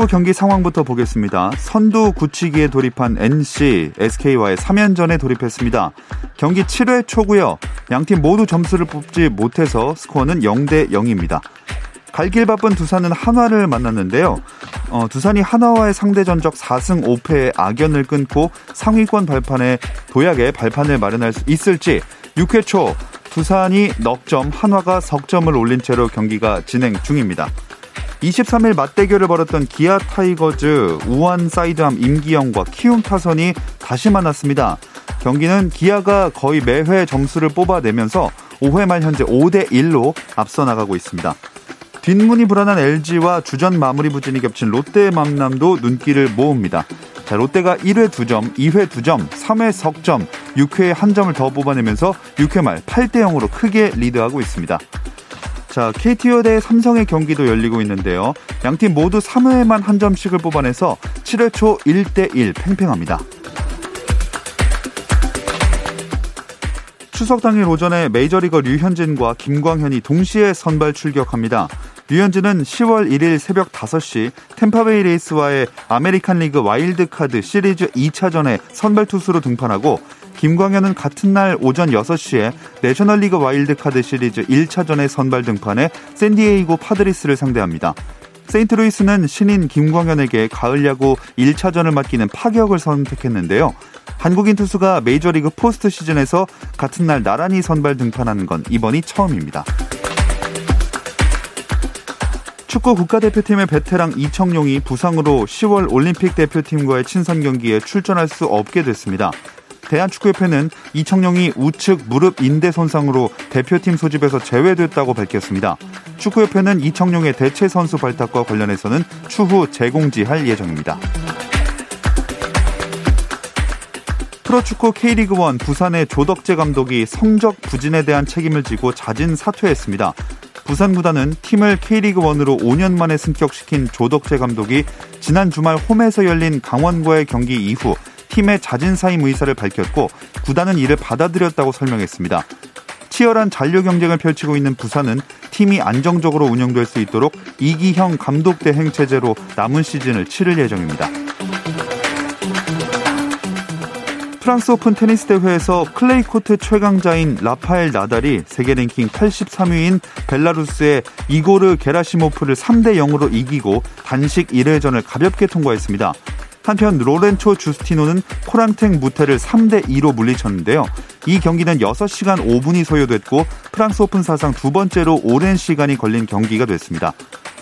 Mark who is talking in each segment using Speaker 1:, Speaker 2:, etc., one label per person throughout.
Speaker 1: 프로야구 경기 상황부터 보겠습니다. 선두 굳히기에 돌입한 NC, SK와의 3연전에 돌입했습니다. 경기 7회 초고요. 양팀 모두 점수를 뽑지 못해서 스코어는 0대 0입니다. 갈길 바쁜 두산은 한화를 만났는데요. 어, 두산이 한화와의 상대 전적 4승 5패의 악연을 끊고 상위권 발판에 도약의 발판을 마련할 수 있을지 6회 초 두산이 넉점, 한화가 석점을 올린 채로 경기가 진행 중입니다. 23일 맞대결을 벌였던 기아 타이거즈 우완 사이드암 임기영과 키움 타선이 다시 만났습니다. 경기는 기아가 거의 매회 점수를 뽑아내면서 5회 말 현재 5대 1로 앞서 나가고 있습니다. 뒷문이 불안한 LG와 주전 마무리 부진이 겹친 롯데 만남도 눈길을 모읍니다. 자, 롯데가 1회 2점, 2회 2점, 3회 석점, 6회에 한 점을 더 뽑아내면서 6회 말 8대 0으로 크게 리드하고 있습니다. 자, KT 대 삼성의 경기도 열리고 있는데요. 양팀 모두 3회에만 한 점씩을 뽑아내서 7회 초 1대1 팽팽합니다. 추석 당일 오전에 메이저리거 류현진과 김광현이 동시에 선발 출격합니다. 류현진은 10월 1일 새벽 5시 템파베이 레이스와의 아메리칸 리그 와일드카드 시리즈 2차전에 선발 투수로 등판하고 김광현은 같은 날 오전 6시에 내셔널리그 와일드카드 시리즈 1차전에 선발 등판해 샌디에이고 파드리스를 상대합니다. 세인트루이스는 신인 김광현에게 가을 야구 1차전을 맡기는 파격을 선택했는데요. 한국인 투수가 메이저리그 포스트 시즌에서 같은 날 나란히 선발 등판하는 건 이번이 처음입니다. 축구 국가대표팀의 베테랑 이청용이 부상으로 10월 올림픽 대표팀과의 친선 경기에 출전할 수 없게 됐습니다. 대한축구협회는 이청용이 우측 무릎 인대 손상으로 대표팀 소집에서 제외됐다고 밝혔습니다. 축구협회는 이청용의 대체 선수 발탁과 관련해서는 추후 재공지할 예정입니다. 프로축구 K리그1 부산의 조덕재 감독이 성적 부진에 대한 책임을 지고 자진 사퇴했습니다. 부산 구단은 팀을 K리그1으로 5년 만에 승격시킨 조덕재 감독이 지난 주말 홈에서 열린 강원과의 경기 이후 팀에 자진 사임 의사를 밝혔고 구단은 이를 받아들였다고 설명했습니다. 치열한 잔류 경쟁을 펼치고 있는 부산은 팀이 안정적으로 운영될 수 있도록 이기형 감독 대행 체제로 남은 시즌을 치를 예정입니다. 프랑스 오픈 테니스 대회에서 클레이 코트 최강자인 라파엘 나달이 세계 랭킹 83위인 벨라루스의 이고르 게라시모프를 3대 0으로 이기고 단식 1회전을 가볍게 통과했습니다. 한편 로렌초 주스티노는 코란탱 무테를 3대 2로 물리쳤는데요. 이 경기는 6시간 5분이 소요됐고 프랑스 오픈 사상 두 번째로 오랜 시간이 걸린 경기가 됐습니다.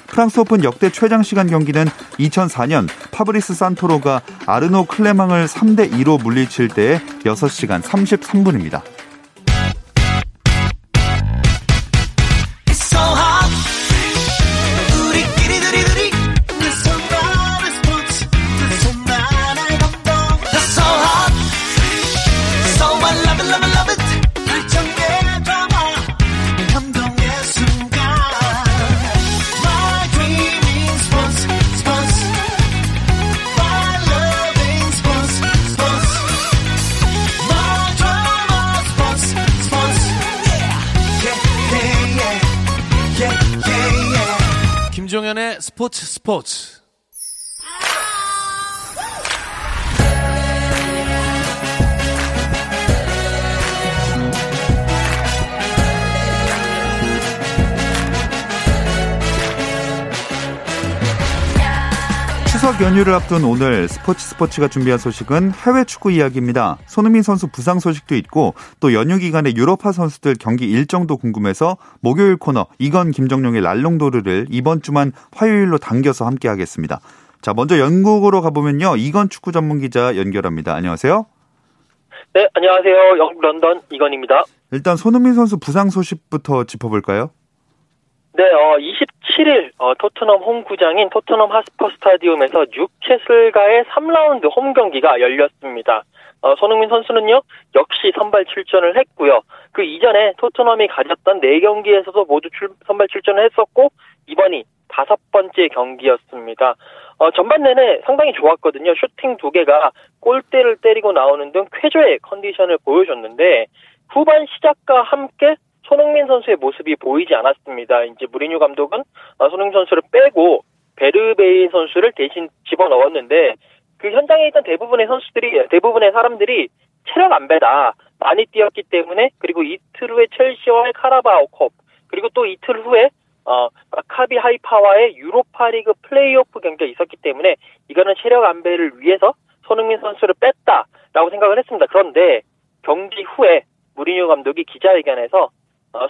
Speaker 1: 프랑스 오픈 역대 최장 시간 경기는 2004년 파브리스 산토로가 아르노 클레망을 3대 2로 물리칠 때 6시간 33분입니다.
Speaker 2: 김종현의 스포츠 스포츠.
Speaker 1: 추석 연휴를 앞둔 오늘 스포츠 스포츠가 준비한 소식은 해외 축구 이야기입니다. 손흥민 선수 부상 소식도 있고 또 연휴 기간에 유럽파 선수들 경기 일정도 궁금해서 목요일 코너 이건 김정용의 랄롱도르를 이번 주만 화요일로 당겨서 함께 하겠습니다. 자, 먼저 영국으로 가보면요. 이건 축구 전문 기자 연결합니다. 안녕하세요.
Speaker 3: 네, 안녕하세요. 영국 런던 이건입니다.
Speaker 1: 일단 손흥민 선수 부상 소식부터 짚어볼까요?
Speaker 3: 네, 어, 27일 어, 토트넘 홈구장인 토트넘 하스퍼 스타디움에서 뉴캐슬과의 3라운드 홈 경기가 열렸습니다. 어, 손흥민 선수는요 역시 선발 출전을 했고요. 그 이전에 토트넘이 가졌던 4 경기에서도 모두 출, 선발 출전을 했었고 이번이 다섯 번째 경기였습니다. 어, 전반 내내 상당히 좋았거든요. 슈팅 두 개가 골대를 때리고 나오는 등 쾌조의 컨디션을 보여줬는데 후반 시작과 함께 손흥민 선수의 모습이 보이지 않았습니다. 이제 무리뉴 감독은 어, 손흥민 선수를 빼고 베르베이 선수를 대신 집어넣었는데 그 현장에 있던 대부분의 선수들이 대부분의 사람들이 체력 안배다 많이 뛰었기 때문에 그리고 이틀 후에 첼시와의 카라바오컵 그리고 또 이틀 후에 어 마카비 하이파와의 유로파리그 플레이오프 경기가 있었기 때문에 이거는 체력 안배를 위해서 손흥민 선수를 뺐다라고 생각을 했습니다. 그런데 경기 후에 무리뉴 감독이 기자회견에서 어,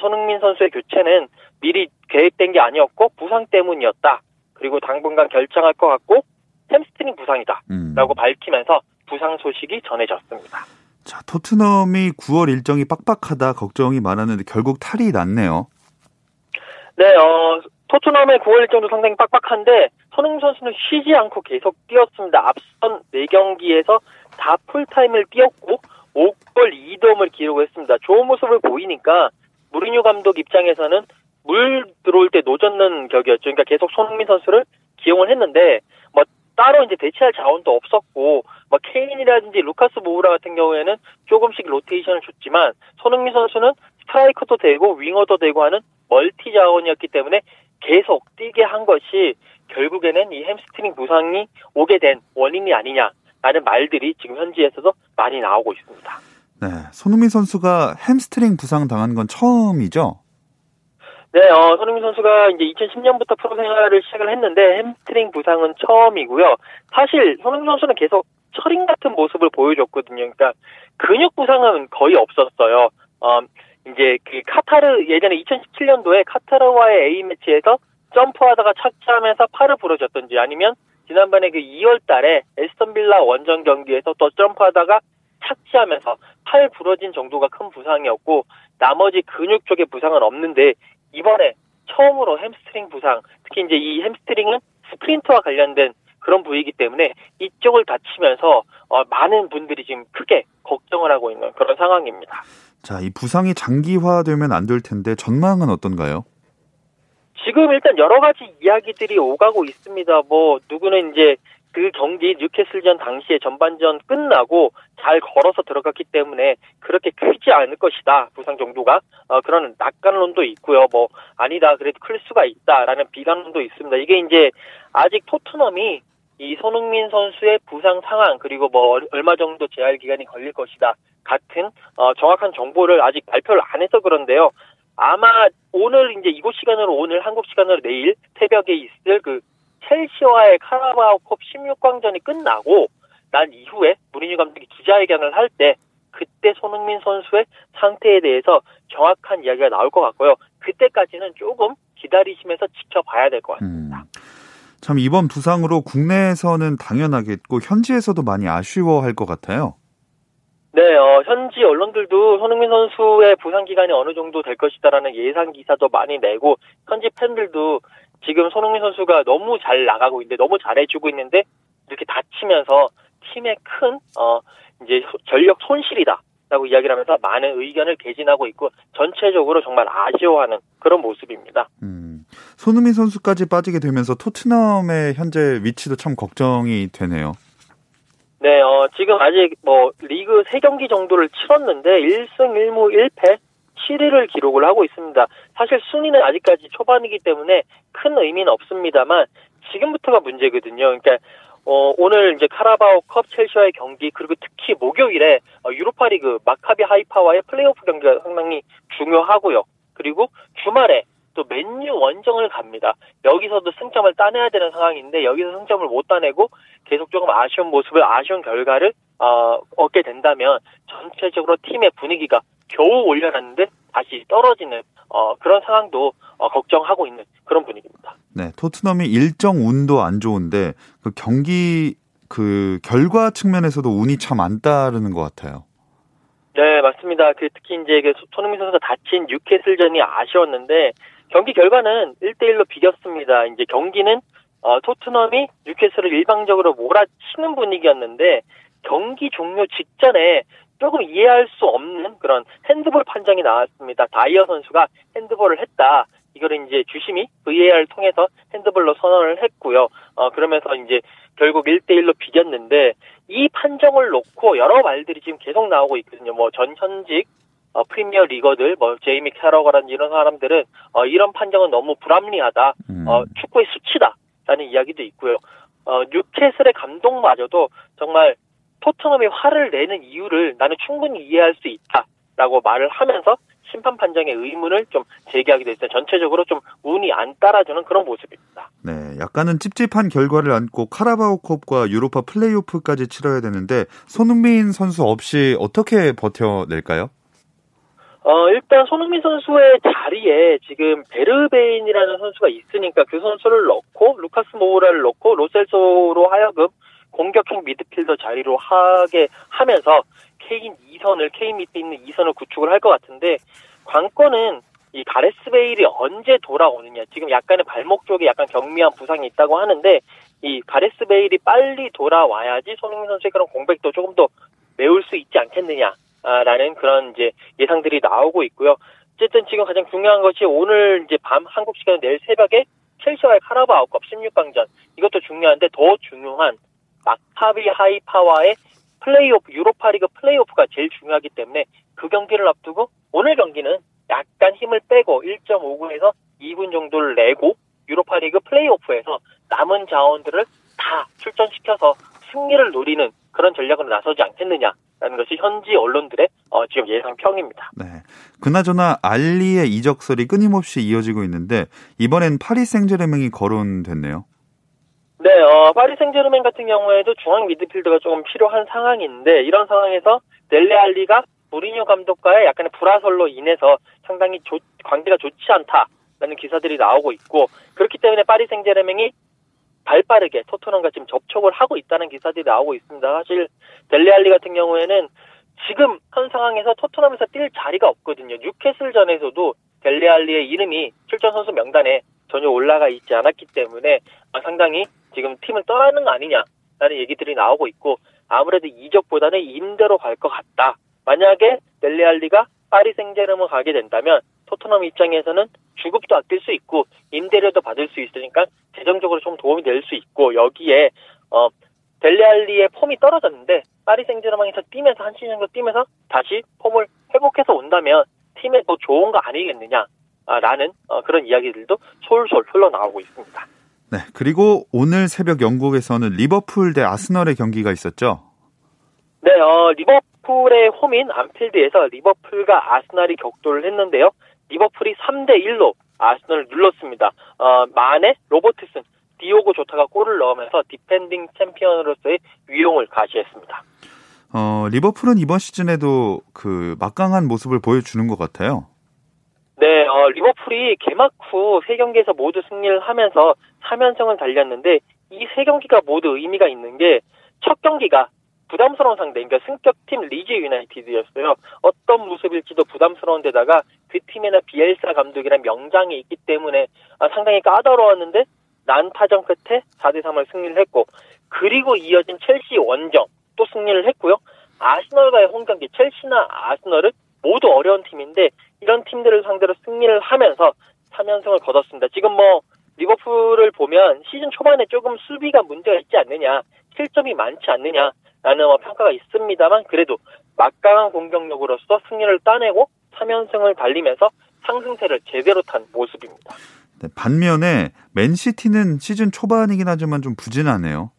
Speaker 3: 손흥민 선수의 교체는 미리 계획된 게 아니었고 부상 때문이었다. 그리고 당분간 결장할 것 같고 햄스트링 부상이다. 음. 라고 밝히면서 부상 소식이 전해졌습니다.
Speaker 1: 자, 토트넘이 9월 일정이 빡빡하다 걱정이 많았는데 결국 탈이 났네요.
Speaker 3: 네, 어, 토트넘의 9월 일정도 상당히 빡빡한데 손흥민 선수는 쉬지 않고 계속 뛰었습니다. 앞선 4경기에서 다 풀타임을 뛰었고 5골 2도움을 기록했습니다. 좋은 모습을 보이니까 무리뉴 감독 입장에서는 물 들어올 때 노젓는 격이었죠. 그러니까 계속 손흥민 선수를 기용을 했는데 뭐 따로 이제 대체할 자원도 없었고 뭐 케인이라든지 루카스 모우라 같은 경우에는 조금씩 로테이션을 줬지만 손흥민 선수는 스트라이커도 되고 윙어도 되고 하는 멀티 자원이었기 때문에 계속 뛰게 한 것이 결국에는 이 햄스트링 부상이 오게 된 원인이 아니냐라는 말들이 지금 현지에서도 많이 나오고 있습니다.
Speaker 1: 네, 손흥민 선수가 햄스트링 부상 당한 건 처음이죠?
Speaker 3: 네, 어, 손흥민 선수가 이제 2010년부터 프로 생활을 시작을 했는데 햄스트링 부상은 처음이고요. 사실 손흥민 선수는 계속 철인 같은 모습을 보여줬거든요. 그러니까 근육 부상은 거의 없었어요. 어, 이제 그 카타르 예전에 2017년도에 카타르와의 A 매치에서 점프하다가 착지하면서 팔을 부러졌던지 아니면 지난번에 그 2월 달에 애스턴 빌라 원정 경기에서 또 점프하다가 착지하면서 팔 부러진 정도가 큰 부상이었고 나머지 근육 쪽의 부상은 없는데 이번에 처음으로 햄스트링 부상 특히 이제 이 햄스트링은 스프린트와 관련된 그런 부위이기 때문에 이쪽을 다치면서 어, 많은 분들이 지금 크게 걱정을 하고 있는 그런 상황입니다.
Speaker 1: 자, 이 부상이 장기화되면 안 될 텐데 전망은 어떤가요?
Speaker 3: 지금 일단 여러 가지 이야기들이 오가고 있습니다. 뭐 누구는 이제 그 경기 뉴캐슬전 당시에 전반전 끝나고 잘 걸어서 들어갔기 때문에 그렇게 크지 않을 것이다. 부상 정도가. 어, 그런 낙관론도 있고요. 뭐 아니다. 그래도 클 수가 있다라는 비관론도 있습니다. 이게 이제 아직 토트넘이 이 손흥민 선수의 부상 상황 그리고 뭐 얼마 정도 재활 기간이 걸릴 것이다 같은 어, 정확한 정보를 아직 발표를 안 해서 그런데요. 아마 오늘 이제 이곳 시간으로 오늘 한국 시간으로 내일 새벽에 있을 그 첼시와의 카라바오컵 16강전이 끝나고 난 이후에 무리뉴 감독이 기자회견을 할 때 그때 손흥민 선수의 상태에 대해서 정확한 이야기가 나올 것 같고요. 그때까지는 조금 기다리시면서 지켜봐야 될 것 같습니다. 음,
Speaker 1: 참 이번 부상으로 국내에서는 당연하겠고 현지에서도 많이 아쉬워할 것 같아요.
Speaker 3: 네, 어, 현지 언론들도 손흥민 선수의 부상 기간이 어느 정도 될 것이다라는 예상 기사도 많이 내고 현지 팬들도 지금 손흥민 선수가 너무 잘 나가고 있는데 너무 잘해주고 있는데 이렇게 다치면서 팀의 큰 어, 이제 전력 손실이다. 라고 이야기를 하면서 많은 의견을 개진하고 있고 전체적으로 정말 아쉬워하는 그런 모습입니다. 음,
Speaker 1: 손흥민 선수까지 빠지게 되면서 토트넘의 현재 위치도 참 걱정이 되네요.
Speaker 3: 네, 어, 지금 아직 뭐 리그 3경기 정도를 치렀는데 1승 1무 1패 7위를 기록을 하고 있습니다. 사실 순위는 아직까지 초반이기 때문에 큰 의미는 없습니다만 지금부터가 문제거든요. 그러니까 어, 오늘 이제 카라바오 컵 첼시와의 경기 그리고 특히 목요일에 어, 유로파리그 마카비 하이파와의 플레이오프 경기가 상당히 중요하고요. 그리고 주말에 또 맨유 원정을 갑니다. 여기서도 승점을 따내야 되는 상황인데 여기서 승점을 못 따내고 계속 조금 아쉬운 모습을 아쉬운 결과를 어, 얻게 된다면 전체적으로 팀의 분위기가 겨우 올려놨는데 다시 떨어지는 어, 그런 상황도 어, 걱정하고 있는 그런 분위기입니다.
Speaker 1: 네, 토트넘이 일정 운도 안 좋은데 그 경기 그 결과 측면에서도 운이 참 안 따르는 것 같아요.
Speaker 3: 네, 맞습니다. 그 특히 이제 그 손흥민 선수가 다친 뉴캐슬전이 아쉬웠는데 경기 결과는 1대1로 비겼습니다. 이제 경기는 어, 토트넘이 뉴캐슬을 일방적으로 몰아치는 분위기였는데 경기 종료 직전에 조금 이해할 수 없는 그런 핸드볼 판정이 나왔습니다. 다이어 선수가 핸드볼을 했다. 이거를 이제 주심이 VAR 통해서 핸드볼로 선언을 했고요. 어, 그러면서 이제 결국 1대1로 비겼는데 이 판정을 놓고 여러 말들이 지금 계속 나오고 있거든요. 뭐 전 현직 어, 프리미어 리거들, 뭐 제이미 캐러거라는 이런 사람들은 어, 이런 판정은 너무 불합리하다.
Speaker 1: 음.
Speaker 3: 어, 축구의 수치다 라는 이야기도 있고요. 어, 뉴캐슬의 감독마저도 정말 토트넘이 화를 내는 이유를 나는 충분히 이해할 수 있다라고 말을 하면서 심판 판정의 의문을 좀 제기하기도 했어요. 전체적으로 좀 운이 안 따라주는 그런 모습입니다.
Speaker 1: 네, 약간은 찝찝한 결과를 안고 카라바오컵과 유로파 플레이오프까지 치러야 되는데 손흥민 선수 없이 어떻게 버텨낼까요?
Speaker 3: 어, 일단 손흥민 선수의 자리에 지금 베르베인이라는 선수가 있으니까 그 선수를 넣고 루카스 모우라를 넣고 로셀소로 하여금 공격형 미드필더 자리로 하게 하면서 케인 2선을 케인 밑에 있는 2선을 구축을 할 것 같은데 관건은 이 가레스 베일이 언제 돌아오느냐. 지금 약간의 발목 쪽에 약간 경미한 부상이 있다고 하는데 이 가레스 베일이 빨리 돌아와야지 손흥민 선수의 그런 공백도 조금 더 메울 수 있지 않겠느냐라는 그런 이제 예상들이 나오고 있고요. 어쨌든 지금 가장 중요한 것이 오늘 이제 밤 한국 시간 내일 새벽에 첼시와의 카라바오컵 16강전 이것도 중요한데 더 중요한 마카비 하이파와의 플레이오프 유로파리그 플레이오프가 제일 중요하기 때문에 그 경기를 앞두고 오늘 경기는 약간 힘을 빼고 1.5군에서 2군 정도를 내고 유로파리그 플레이오프에서 남은 자원들을 다 출전시켜서 승리를 노리는 그런 전략으로 나서지 않겠느냐라는 것이 현지 언론들의 어, 지금 예상평입니다.
Speaker 1: 네. 그나저나 알리의 이적설이 끊임없이 이어지고 있는데 이번엔 파리 생제르맹이 거론됐네요.
Speaker 3: 네, 어, 파리 생제르맹 같은 경우에도 중앙 미드필더가 조금 필요한 상황인데 이런 상황에서 넬레 알리가 무리뉴 감독과의 약간의 불화설로 인해서 상당히 조, 관계가 좋지 않다라는 기사들이 나오고 있고 그렇기 때문에 파리 생제르맹이 발빠르게 토트넘과 지금 접촉을 하고 있다는 기사들이 나오고 있습니다. 사실 델레 알리 같은 경우에는 지금 현 상황에서 토트넘에서 뛸 자리가 없거든요. 뉴캐슬전에서도 델레 알리의 이름이 출전 선수 명단에 전혀 올라가 있지 않았기 때문에 상당히 지금 팀을 떠나는 거 아니냐라는 얘기들이 나오고 있고 아무래도 이적보다는 임대로 갈 것 같다. 만약에 넬레알리가 파리 생제르맹 가게 된다면 토트넘 입장에서는 주급도 아낄 수 있고 임대료도 받을 수 있으니까 재정적으로 좀 도움이 될 수 있고 여기에 어 델레알리의 폼이 떨어졌는데 파리 생제르맹에서 뛰면서 한 시즌 정도 뛰면서 다시 폼을 회복해서 온다면 팀에 더 좋은 거 아니겠느냐 라는 어, 그런 이야기들도 솔솔 흘러나오고 있습니다.
Speaker 1: 네, 그리고 오늘 새벽 영국에서는 리버풀 대 아스널의 경기가 있었죠.
Speaker 3: 네, 어, 리버풀의 홈인 안필드에서 리버풀과 아스널이 격돌을 했는데요. 리버풀이 3대 1로 아스널을 눌렀습니다. 어, 마네, 로버트슨, 디오고 조타가 골을 넣으면서 디펜딩 챔피언으로서의 위용을 과시했습니다.
Speaker 1: 어, 리버풀은 이번 시즌에도 그 막강한 모습을 보여주는 것 같아요.
Speaker 3: 네, 어, 리버풀이 개막 후 3경기에서 모두 승리를 하면서 3연승을 달렸는데 이 3경기가 모두 의미가 있는 게 첫 경기가 부담스러운 상대, 그러니까 승격팀 리즈 유나이티드였어요. 어떤 모습일지도 부담스러운 데다가 그 팀에는 비엘사 감독이란 명장이 있기 때문에 아, 상당히 까다로웠는데 난타전 끝에 4대3을 승리를 했고 그리고 이어진 첼시 원정 또 승리를 했고요. 아스널과의 홈 경기 첼시나 아스널은 모두 어려운 팀인데 이런 팀들을 상대로 승리를 하면서 3연승을 거뒀습니다. 지금 뭐 리버풀을 보면 시즌 초반에 조금 수비가 문제가 있지 않느냐, 실점이 많지 않느냐라는 뭐 평가가 있습니다만 그래도 막강한 공격력으로서 승리를 따내고 3연승을 달리면서 상승세를 제대로 탄 모습입니다.
Speaker 1: 네, 반면에 맨시티는 시즌 초반이긴 하지만 좀 부진하네요.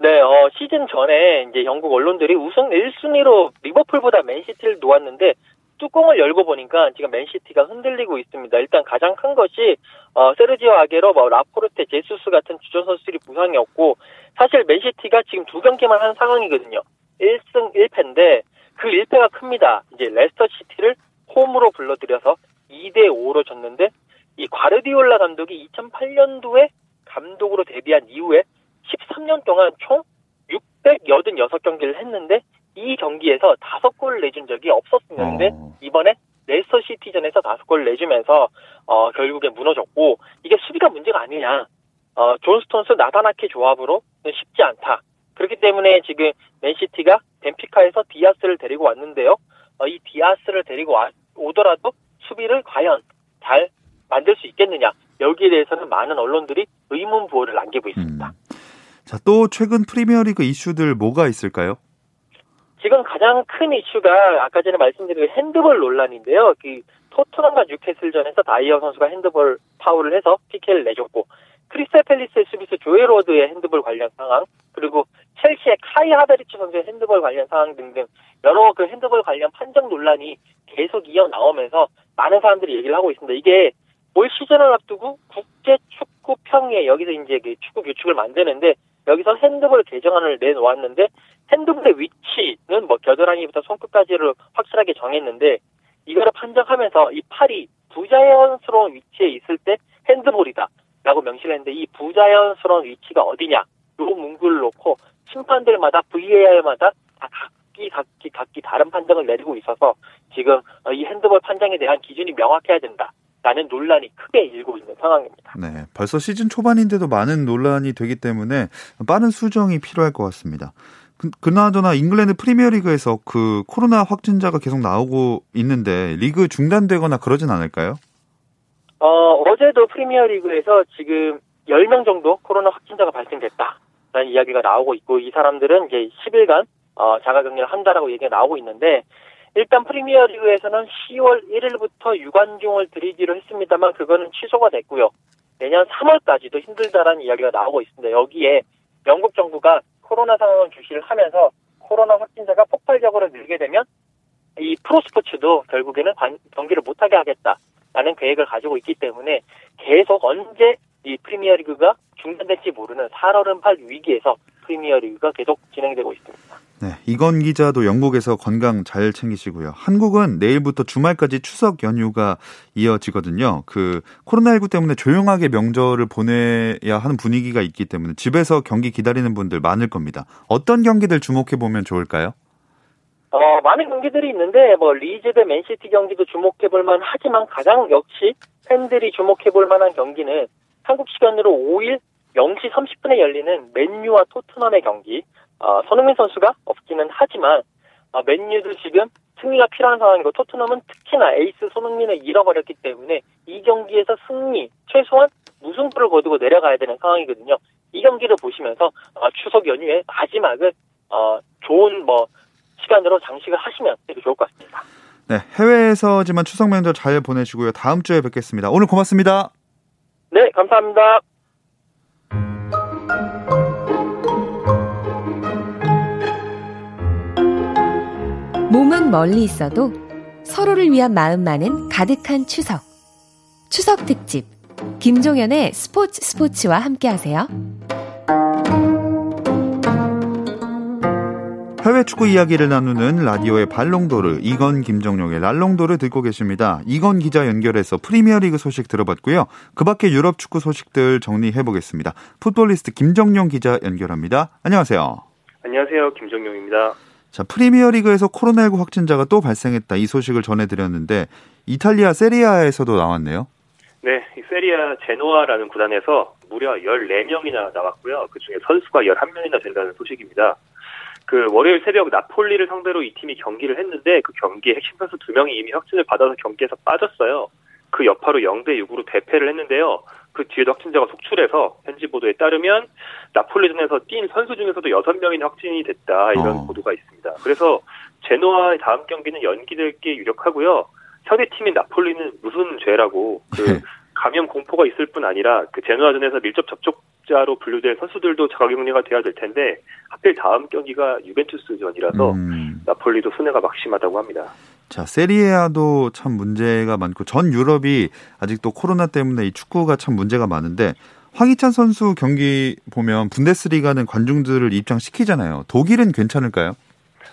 Speaker 3: 네, 어, 시즌 전에 이제 영국 언론들이 우승 1순위로 리버풀보다 맨시티를 놓았는데 뚜껑을 열고 보니까 지금 맨시티가 흔들리고 있습니다. 일단 가장 큰 것이 어, 세르지오 아게로, 뭐 라포르테, 제수스 같은 주전 선수들이 부상이었고 사실 맨시티가 지금 두 경기만 한 상황이거든요. 1승 1패인데 그 1패가 큽니다. 이제 레스터 시티를 홈으로 불러들여서 2대 5로 졌는데 이 과르디올라 감독이 2008년도에 감독으로 데뷔한 이후에 13년 동안 총 686경기를 했는데 이 경기에서 5골을 내준 적이 없었는데
Speaker 1: 어.
Speaker 3: 이번에 레스터 시티전에서 다섯 골을 내주면서 어, 결국에 무너졌고 이게 수비가 문제가 아니냐. 어, 존 스톤스 나단 아케 조합으로 쉽지 않다. 그렇기 때문에 지금 맨시티가 벤피카에서 디아스를 데리고 왔는데요. 어, 이 디아스를 데리고 와, 오더라도 수비를 과연 잘 만들 수 있겠느냐. 여기에 대해서는 많은 언론들이 의문 부호를 남기고 있습니다. 음.
Speaker 1: 자, 또 최근 프리미어리그 이슈들 뭐가 있을까요?
Speaker 3: 지금 가장 큰 이슈가 아까 전에 말씀드린 그 핸드볼 논란인데요. 그 토트넘과 뉴캐슬전에서 다이어 선수가 핸드볼 파울을 해서 PK를 내줬고 크리스탈 팰리스의 수비수 조엘 워드의 핸드볼 관련 상황 그리고 첼시의 카이 하베리츠 선수의 핸드볼 관련 상황 등등 여러 그 핸드볼 관련 판정 논란이 계속 이어 나오면서 많은 사람들이 얘기를 하고 있습니다. 이게 올 시즌을 앞두고 국제 축구 평의회 여기서 이제 그 축구 규칙을 만드는데 여기서 핸드볼 개정안을 내놓았는데 핸드볼의 위치는 뭐 겨드랑이부터 손끝까지를 확실하게 정했는데 이거를 판정하면서 이 팔이 부자연스러운 위치에 있을 때 핸드볼이다 라고 명시를 했는데 이 부자연스러운 위치가 어디냐 요 문구를 놓고 심판들마다 VAR마다 다 각기 각기 각기 다른 판정을 내리고 있어서 지금 이 핸드볼 판정에 대한 기준이 명확해야 된다. 라는 논란이 크게 일고 있는 상황입니다.
Speaker 1: 네, 벌써 시즌 초반인데도 많은 논란이 되기 때문에 빠른 수정이 필요할 것 같습니다. 그, 그나저나 잉글랜드 프리미어리그에서 그 코로나 확진자가 계속 나오고 있는데 리그 중단되거나 그러진 않을까요?
Speaker 3: 어, 어제도 프리미어리그에서 지금 10명 정도 코로나 확진자가 발생됐다라는 이야기가 나오고 있고 이 사람들은 이제 10일간 어, 자가격리를 한다라고 얘기가 나오고 있는데 일단 프리미어리그에서는 10월 1일부터 유관중을 들이기로 했습니다만 그거는 취소가 됐고요. 내년 3월까지도 힘들다라는 이야기가 나오고 있습니다. 여기에 영국 정부가 코로나 상황을 주시를 하면서 코로나 확진자가 폭발적으로 늘게 되면 이 프로스포츠도 결국에는 경기를 못하게 하겠다라는 계획을 가지고 있기 때문에 계속 언제 이 프리미어리그가 중단될지 모르는 살얼음팔 위기에서 프리미어리그가 계속 진행되고 있습니다.
Speaker 1: 네, 이건 기자도 영국에서 건강 잘 챙기시고요. 한국은 내일부터 주말까지 추석 연휴가 이어지거든요. 그 코로나19 때문에 조용하게 명절을 보내야 하는 분위기가 있기 때문에 집에서 경기 기다리는 분들 많을 겁니다. 어떤 경기들 주목해 보면 좋을까요?
Speaker 3: 어, 많은 경기들이 있는데 뭐 리즈 대 맨시티 경기도 주목해 볼 만 하지만 가장 역시 팬들이 주목해 볼 만한 경기는 한국 시간으로 5일 0시 30분에 열리는 맨유와 토트넘의 경기. 어, 손흥민 선수가 없기는 하지만 어, 맨유도 지금 승리가 필요한 상황이고 토트넘은 특히나 에이스 손흥민을 잃어버렸기 때문에 이 경기에서 승리 최소한 무승부를 거두고 내려가야 되는 상황이거든요. 이 경기를 보시면서 어, 추석 연휴의 마지막을 어, 좋은 뭐 시간으로 장식을 하시면 되게 좋을 것 같습니다.
Speaker 1: 네, 해외에서지만 추석 명절 잘 보내시고요. 다음 주에 뵙겠습니다. 오늘 고맙습니다.
Speaker 3: 네, 감사합니다.
Speaker 4: 몸은 멀리 있어도 서로를 위한 마음만은 가득한 추석. 추석 특집. 김종현의 스포츠 스포츠와 함께 하세요.
Speaker 1: 해외 축구 이야기를 나누는 라디오의 발롱도르 이건 김정용의 랄롱도르 듣고 계십니다. 이건 기자 연결해서 프리미어리그 소식 들어봤고요. 그 밖에 유럽 축구 소식들 정리해 보겠습니다. 풋볼리스트 김정용 기자 연결합니다. 안녕하세요.
Speaker 5: 안녕하세요. 김정용입니다.
Speaker 1: 자, 프리미어리그에서 코로나19 확진자가 또 발생했다. 이 소식을 전해드렸는데 이탈리아 세리아에서도 나왔네요.
Speaker 5: 네, 이 세리아 제노아라는 구단에서 무려 14명이나 나왔고요. 그중에 선수가 11명이나 된다는 소식입니다. 그 월요일 새벽 나폴리를 상대로 이 팀이 경기를 했는데 그 경기에 핵심 선수 두 명이 이미 확진을 받아서 경기에서 빠졌어요. 그 여파로 0대 6으로 대패를 했는데요. 그 뒤에도 확진자가 속출해서 현지 보도에 따르면 나폴리전에서 뛴 선수 중에서도 6명이 확진이 됐다 이런 어. 보도가 있습니다. 그래서 제노아의 다음 경기는 연기될 게 유력하고요. 현대 팀인 나폴리는 무슨 죄라고 그 네. 감염 공포가 있을 뿐 아니라 그 제노아전에서 밀접 접촉자로 분류될 선수들도 자가격리가 돼야 될 텐데 하필 다음 경기가 유벤투스전이라서 음. 나폴리도 손해가 막심하다고 합니다.
Speaker 1: 자, 세리에아도 참 문제가 많고 전 유럽이 아직도 코로나 때문에 이 축구가 참 문제가 많은데 황희찬 선수 경기 보면 분데스리가는 관중들을 입장시키잖아요. 독일은 괜찮을까요?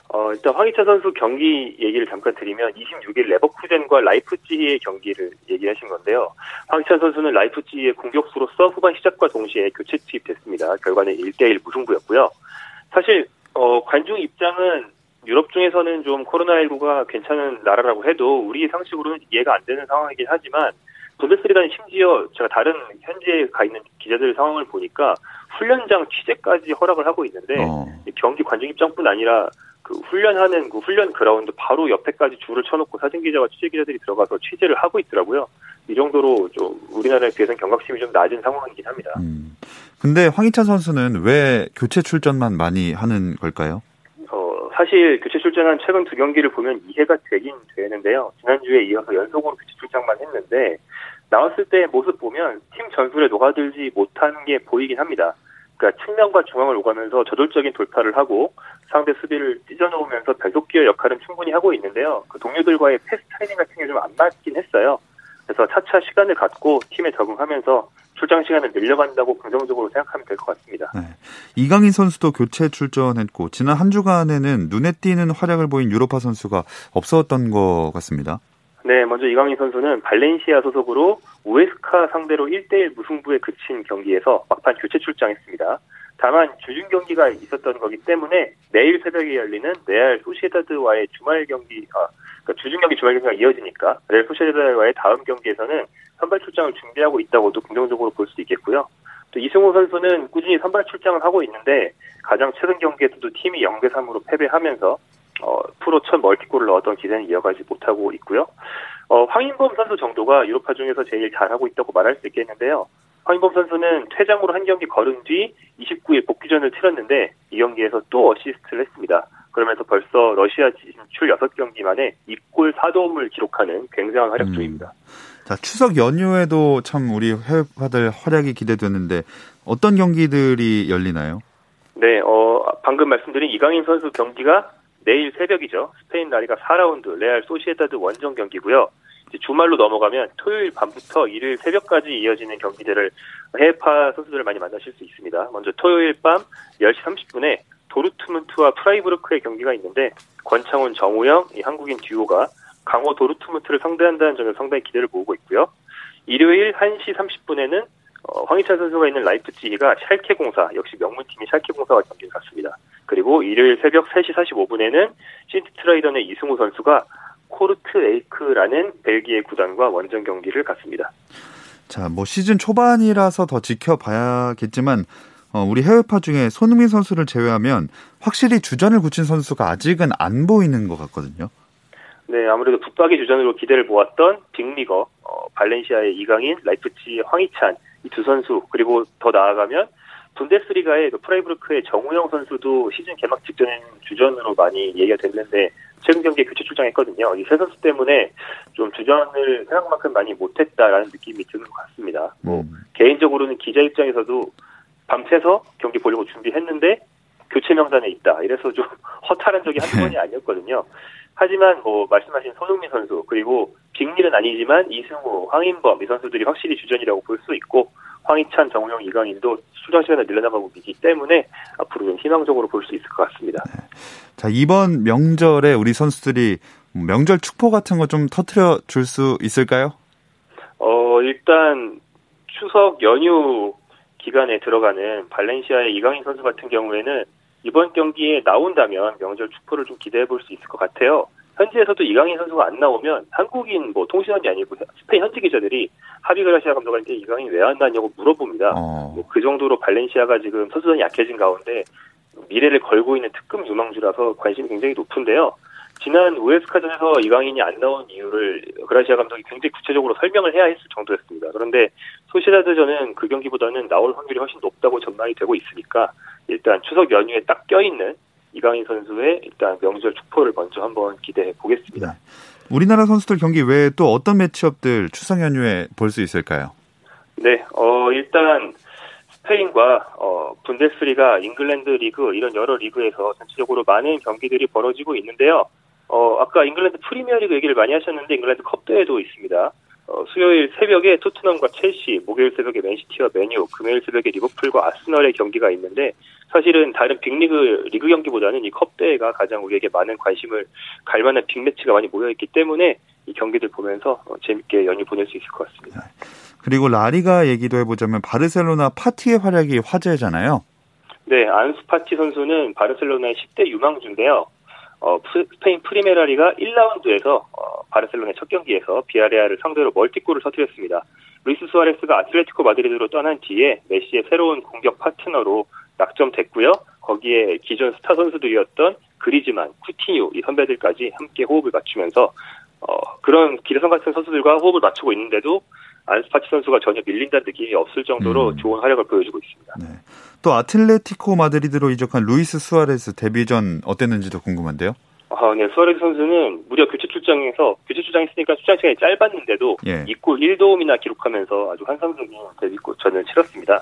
Speaker 5: 어, 일단 황희찬 선수 경기 얘기를 잠깐 드리면 26일 레버쿠젠과 라이프치히의 경기를 얘기하신 건데요. 황희찬 선수는 라이프치히의 공격수로서 후반 시작과 동시에 교체 투입됐습니다. 결과는 1대1 무승부였고요. 사실 어, 관중 입장은 유럽 중에서는 좀 코로나19가 괜찮은 나라라고 해도 우리 상식으로는 이해가 안 되는 상황이긴 하지만 분데스리가는 심지어 제가 다른 현지에 가 있는 기자들 상황을 보니까 훈련장 취재까지 허락을 하고 있는데
Speaker 1: 어.
Speaker 5: 경기 관중 입장뿐 아니라 그 훈련하는 그 훈련 그라운드 바로 옆에까지 줄을 쳐놓고 사진 기자와 취재 기자들이 들어가서 취재를 하고 있더라고요. 이 정도로 좀 우리나라에 비해서는 경각심이 좀 낮은 상황이긴 합니다.
Speaker 1: 음. 근데 황희찬 선수는 왜 교체 출전만 많이 하는 걸까요?
Speaker 5: 어, 사실 교체 출전한 최근 두 경기를 보면 이해가 되긴 되는데요. 지난주에 이어서 연속으로 교체 출장만 했는데 나왔을 때 모습 보면 팀 전술에 녹아들지 못한 게 보이긴 합니다. 그러니까 측면과 중앙을 오가면서 저돌적인 돌파를 하고 상대 수비를 찢어놓으면서 배속기어 역할은 충분히 하고 있는데요. 그 동료들과의 패스 타이밍 같은 게 좀 안 맞긴 했어요. 그래서 차차 시간을 갖고 팀에 적응하면서 출장 시간을 늘려간다고 긍정적으로 생각하면 될 것 같습니다.
Speaker 1: 네. 이강인 선수도 교체 출전했고 지난 한 주간에는 눈에 띄는 활약을 보인 유로파 선수가 없었던 것 같습니다.
Speaker 5: 네, 먼저 이강인 선수는 발렌시아 소속으로 우에스카 상대로 1대1 무승부에 그친 경기에서 막판 교체 출장했습니다. 다만 주중 경기가 있었던 거기 때문에 내일 새벽에 열리는 레알 소시에다드와의 주말 경기, 아, 그러니까 주중 경기 주말 경기가 이어지니까 레알 소시에다드와의 다음 경기에서는 선발 출장을 준비하고 있다고도 긍정적으로 볼 수 있겠고요. 또 이승호 선수는 꾸준히 선발 출장을 하고 있는데 가장 최근 경기에서도 팀이 0대 3으로 패배하면서 어, 프로 첫 멀티골을 넣었던 기세는 이어가지 못하고 있고요. 어, 황인범 선수 정도가 유럽파 중에서 제일 잘하고 있다고 말할 수 있겠는데요. 황인범 선수는 퇴장으로 한 경기 거른 뒤 29일 복귀전을 치렀는데 이 경기에서 또 어시스트를 했습니다. 그러면서 벌써 러시아 진출 6경기 만에 2골 4도움을 기록하는 굉장한 활약 중입니다.
Speaker 1: 음. 자, 추석 연휴에도 참 우리 해외파들 활약이 기대되는데 어떤 경기들이 열리나요?
Speaker 5: 네, 어, 방금 말씀드린 이강인 선수 경기가 내일 새벽이죠. 스페인 라리가 4라운드 레알 소시에다드 원정 경기고요. 주말로 넘어가면 토요일 밤부터 일요일 새벽까지 이어지는 경기들을 해외파 선수들을 많이 만나실 수 있습니다. 먼저 토요일 밤 10시 30분에 도르트문트와 프라이부르크의 경기가 있는데 권창훈, 정우영, 이 한국인 듀오가 강호 도르트문트를 상대한다는 점에 상당히 기대를 모으고 있고요. 일요일 1시 30분에는 어, 황희찬 선수가 있는 라이프치히가 샬케공사 역시 명문팀이 샬케공사와 경기를 갖습니다. 그리고 일요일 새벽 3시 45분에는 신트트라이던의 이승우 선수가 코르트 에이크라는 벨기에 구단과 원정 경기를 갖습니다.
Speaker 1: 자, 뭐 시즌 초반이라서 더 지켜봐야겠지만 어, 우리 해외파 중에 손흥민 선수를 제외하면 확실히 주전을 굳힌 선수가 아직은 안 보이는 것 같거든요.
Speaker 5: 네, 아무래도 붙박이 주전으로 기대를 모았던 빅리거, 어, 발렌시아의 이강인, 라이프치 황희찬 이 두 선수 그리고 더 나아가면 분데스리가의 그 프라이부르크의 정우영 선수도 시즌 개막 직전엔 주전으로 많이 얘기가 됐는데 최근 경기에 교체 출장했거든요. 이 세 선수 때문에 좀 주전을 생각만큼 많이 못했다라는 느낌이 드는 것 같습니다. 뭐
Speaker 1: 음.
Speaker 5: 개인적으로는 기자 입장에서도 밤새서 경기 보려고 준비했는데 교체 명단에 있다. 이래서 좀 허탈한 적이 한두 번이 아니었거든요. 하지만 뭐 말씀하신 손흥민 선수 그리고 빅밀은 아니지만 이승우, 황인범 이 선수들이 확실히 주전이라고 볼 수 있고 황희찬, 정우영, 이강인도 수장 시간을 늘려나가고 있기 때문에 앞으로 좀 희망적으로 볼 수 있을 것 같습니다.
Speaker 1: 자, 이번 명절에 우리 선수들이 명절 축포 같은 거 좀 터트려 줄 수 있을까요?
Speaker 5: 어 일단 추석 연휴 기간에 들어가는 발렌시아의 이강인 선수 같은 경우에는 이번 경기에 나온다면 명절 축포를 좀 기대해 볼 수 있을 것 같아요. 현지에서도 이강인 선수가 안 나오면 한국인 뭐 통신원이 아니고 스페인 현지 기자들이 하비그라시아 감독한테 이강인 왜 안 나냐고 물어봅니다.
Speaker 1: 어.
Speaker 5: 뭐그 정도로 발렌시아가 지금 선수단이 약해진 가운데 미래를 걸고 있는 특급 유망주라서 관심이 굉장히 높은데요. 지난 우에스카전에서 이강인이 안 나온 이유를 그라시아 감독이 굉장히 구체적으로 설명을 해야 했을 정도였습니다. 그런데 소시에다드전은 그 경기보다는 나올 확률이 훨씬 높다고 전망이 되고 있으니까 일단 추석 연휴에 딱 껴있는 이강인 선수의 일단 명절 축포를 먼저 한번 기대해 보겠습니다.
Speaker 1: 우리나라 선수들 경기 외에 또 어떤 매치업들 추석 연휴에 볼 수 있을까요?
Speaker 5: 네, 어, 일단 스페인과 어, 분데스리가 잉글랜드 리그 이런 여러 리그에서 전체적으로 많은 경기들이 벌어지고 있는데요. 어, 아까 잉글랜드 프리미어리그 얘기를 많이 하셨는데 잉글랜드 컵 대회도 있습니다. 어, 수요일 새벽에 토트넘과 첼시, 목요일 새벽에 맨시티와 메뉴, 금요일 새벽에 리버풀과 아스널의 경기가 있는데 사실은 다른 빅리그 리그 경기보다는 이 컵 대회가 가장 우리에게 많은 관심을 갈 만한 빅매치가 많이 모여 있기 때문에 이 경기들 보면서 어, 재밌게 연휴 보낼 수 있을 것 같습니다.
Speaker 1: 그리고 라리가 얘기도 해보자면 바르셀로나 파티의 활약이 화제잖아요.
Speaker 5: 네, 안수 파티 선수는 바르셀로나의 10대 유망주인데요. 어, 스페인 프리메라리가 1라운드에서 어, 바르셀로나의 첫 경기에서 비야레알을 상대로 멀티골을 터뜨렸습니다. 루이스 수아레스가 아틀레티코 마드리드로 떠난 뒤에 메시의 새로운 공격 파트너로 낙점됐고요. 거기에 기존 스타 선수들이었던 그리즈만, 쿠티뉴 이 선배들까지 함께 호흡을 맞추면서 어, 그런 기라성 같은 선수들과 호흡을 맞추고 있는데도 안수 파티 선수가 전혀 밀린다는 느낌이 없을 정도로 음. 좋은 활약을 보여주고 있습니다. 네.
Speaker 1: 또 아틀레티코 마드리드로 이적한 루이스 수아레스 데뷔전 어땠는지도 궁금한데요.
Speaker 5: 아, 네. 수아레스 선수는 무려 교체 출장에서 교체 출장했으니까 출장 시간이 짧았는데도 예. 2골 1도움이나 기록하면서 아주 환상적인 데뷔골전을 치렀습니다.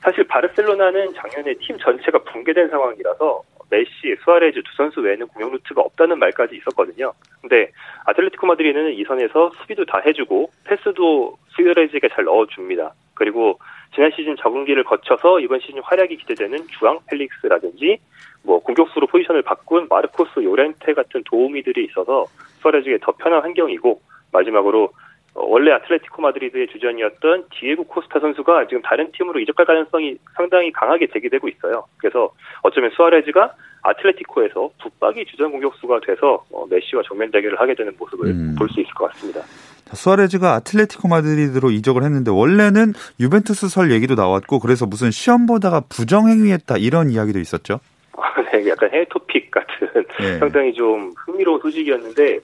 Speaker 5: 사실 바르셀로나는 작년에 팀 전체가 붕괴된 상황이라서 메시, 수아레즈 두 선수 외에는 공격 루트가 없다는 말까지 있었거든요. 근데 아틀레티코 마드리드는 이 선에서 수비도 다 해주고 패스도 수아레즈에게 잘 넣어줍니다. 그리고 지난 시즌 적응기를 거쳐서 이번 시즌 활약이 기대되는 주앙 펠릭스라든지 뭐 공격수로 포지션을 바꾼 마르코스 요렌테 같은 도우미들이 있어서 수아레즈에게 더 편한 환경이고 마지막으로 어, 원래 아틀레티코 마드리드의 주전이었던 디에고 코스타 선수가 지금 다른 팀으로 이적할 가능성이 상당히 강하게 제기되고 있어요. 그래서 어쩌면 수아레즈가 아틀레티코에서 붙박이 주전 공격수가 돼서 어, 메시와 정면 대결을 하게 되는 모습을 음. 볼수 있을 것 같습니다.
Speaker 1: 수아레즈가 아틀레티코 마드리드로 이적을 했는데 원래는 유벤투스 설 얘기도 나왔고 그래서 무슨 시험 보다가 부정 행위했다 이런 이야기도 있었죠.
Speaker 5: 네, 약간 해외 토픽 같은 네. 상당히 좀 흥미로운 소식이었는데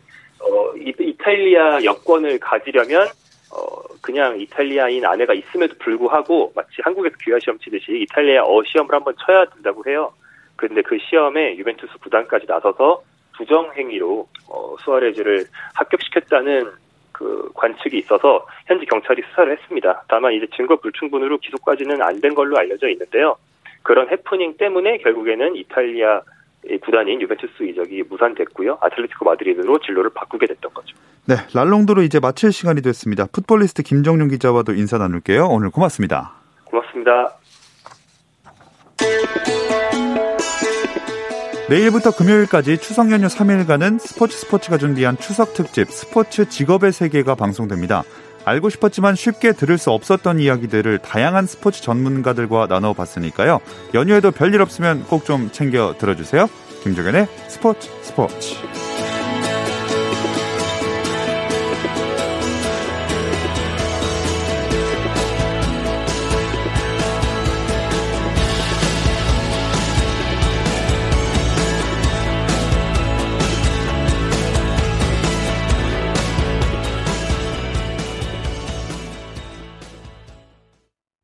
Speaker 5: 어, 이탈리아 여권을 가지려면 어, 그냥 이탈리아인 아내가 있음에도 불구하고 마치 한국에서 귀화 시험 치듯이 이탈리아어 시험을 한번 쳐야 된다고 해요. 그런데 그 시험에 유벤투스 구단까지 나서서 부정 행위로 어, 수아레즈를 합격시켰다는 그 관측이 있어서 현재 경찰이 수사를 했습니다. 다만 이제 증거 불충분으로 기소까지는 안 된 걸로 알려져 있는데요. 그런 해프닝 때문에 결국에는 이탈리아 구단인 유벤투스 이적이 무산됐고요. 아틀레티코 마드리드로 진로를 바꾸게 됐던 거죠.
Speaker 1: 네, 랄롱도로 이제 마칠 시간이 됐습니다. 풋볼리스트 김정용 기자와도 인사 나눌게요. 오늘 고맙습니다.
Speaker 5: 고맙습니다.
Speaker 1: 내일부터 금요일까지 추석 연휴 3일간은 스포츠 스포츠가 준비한 추석 특집 스포츠 직업의 세계가 방송됩니다. 알고 싶었지만 쉽게 들을 수 없었던 이야기들을 다양한 스포츠 전문가들과 나눠봤으니까요. 연휴에도 별일 없으면 꼭 좀 챙겨 들어주세요. 김종현의 스포츠 스포츠.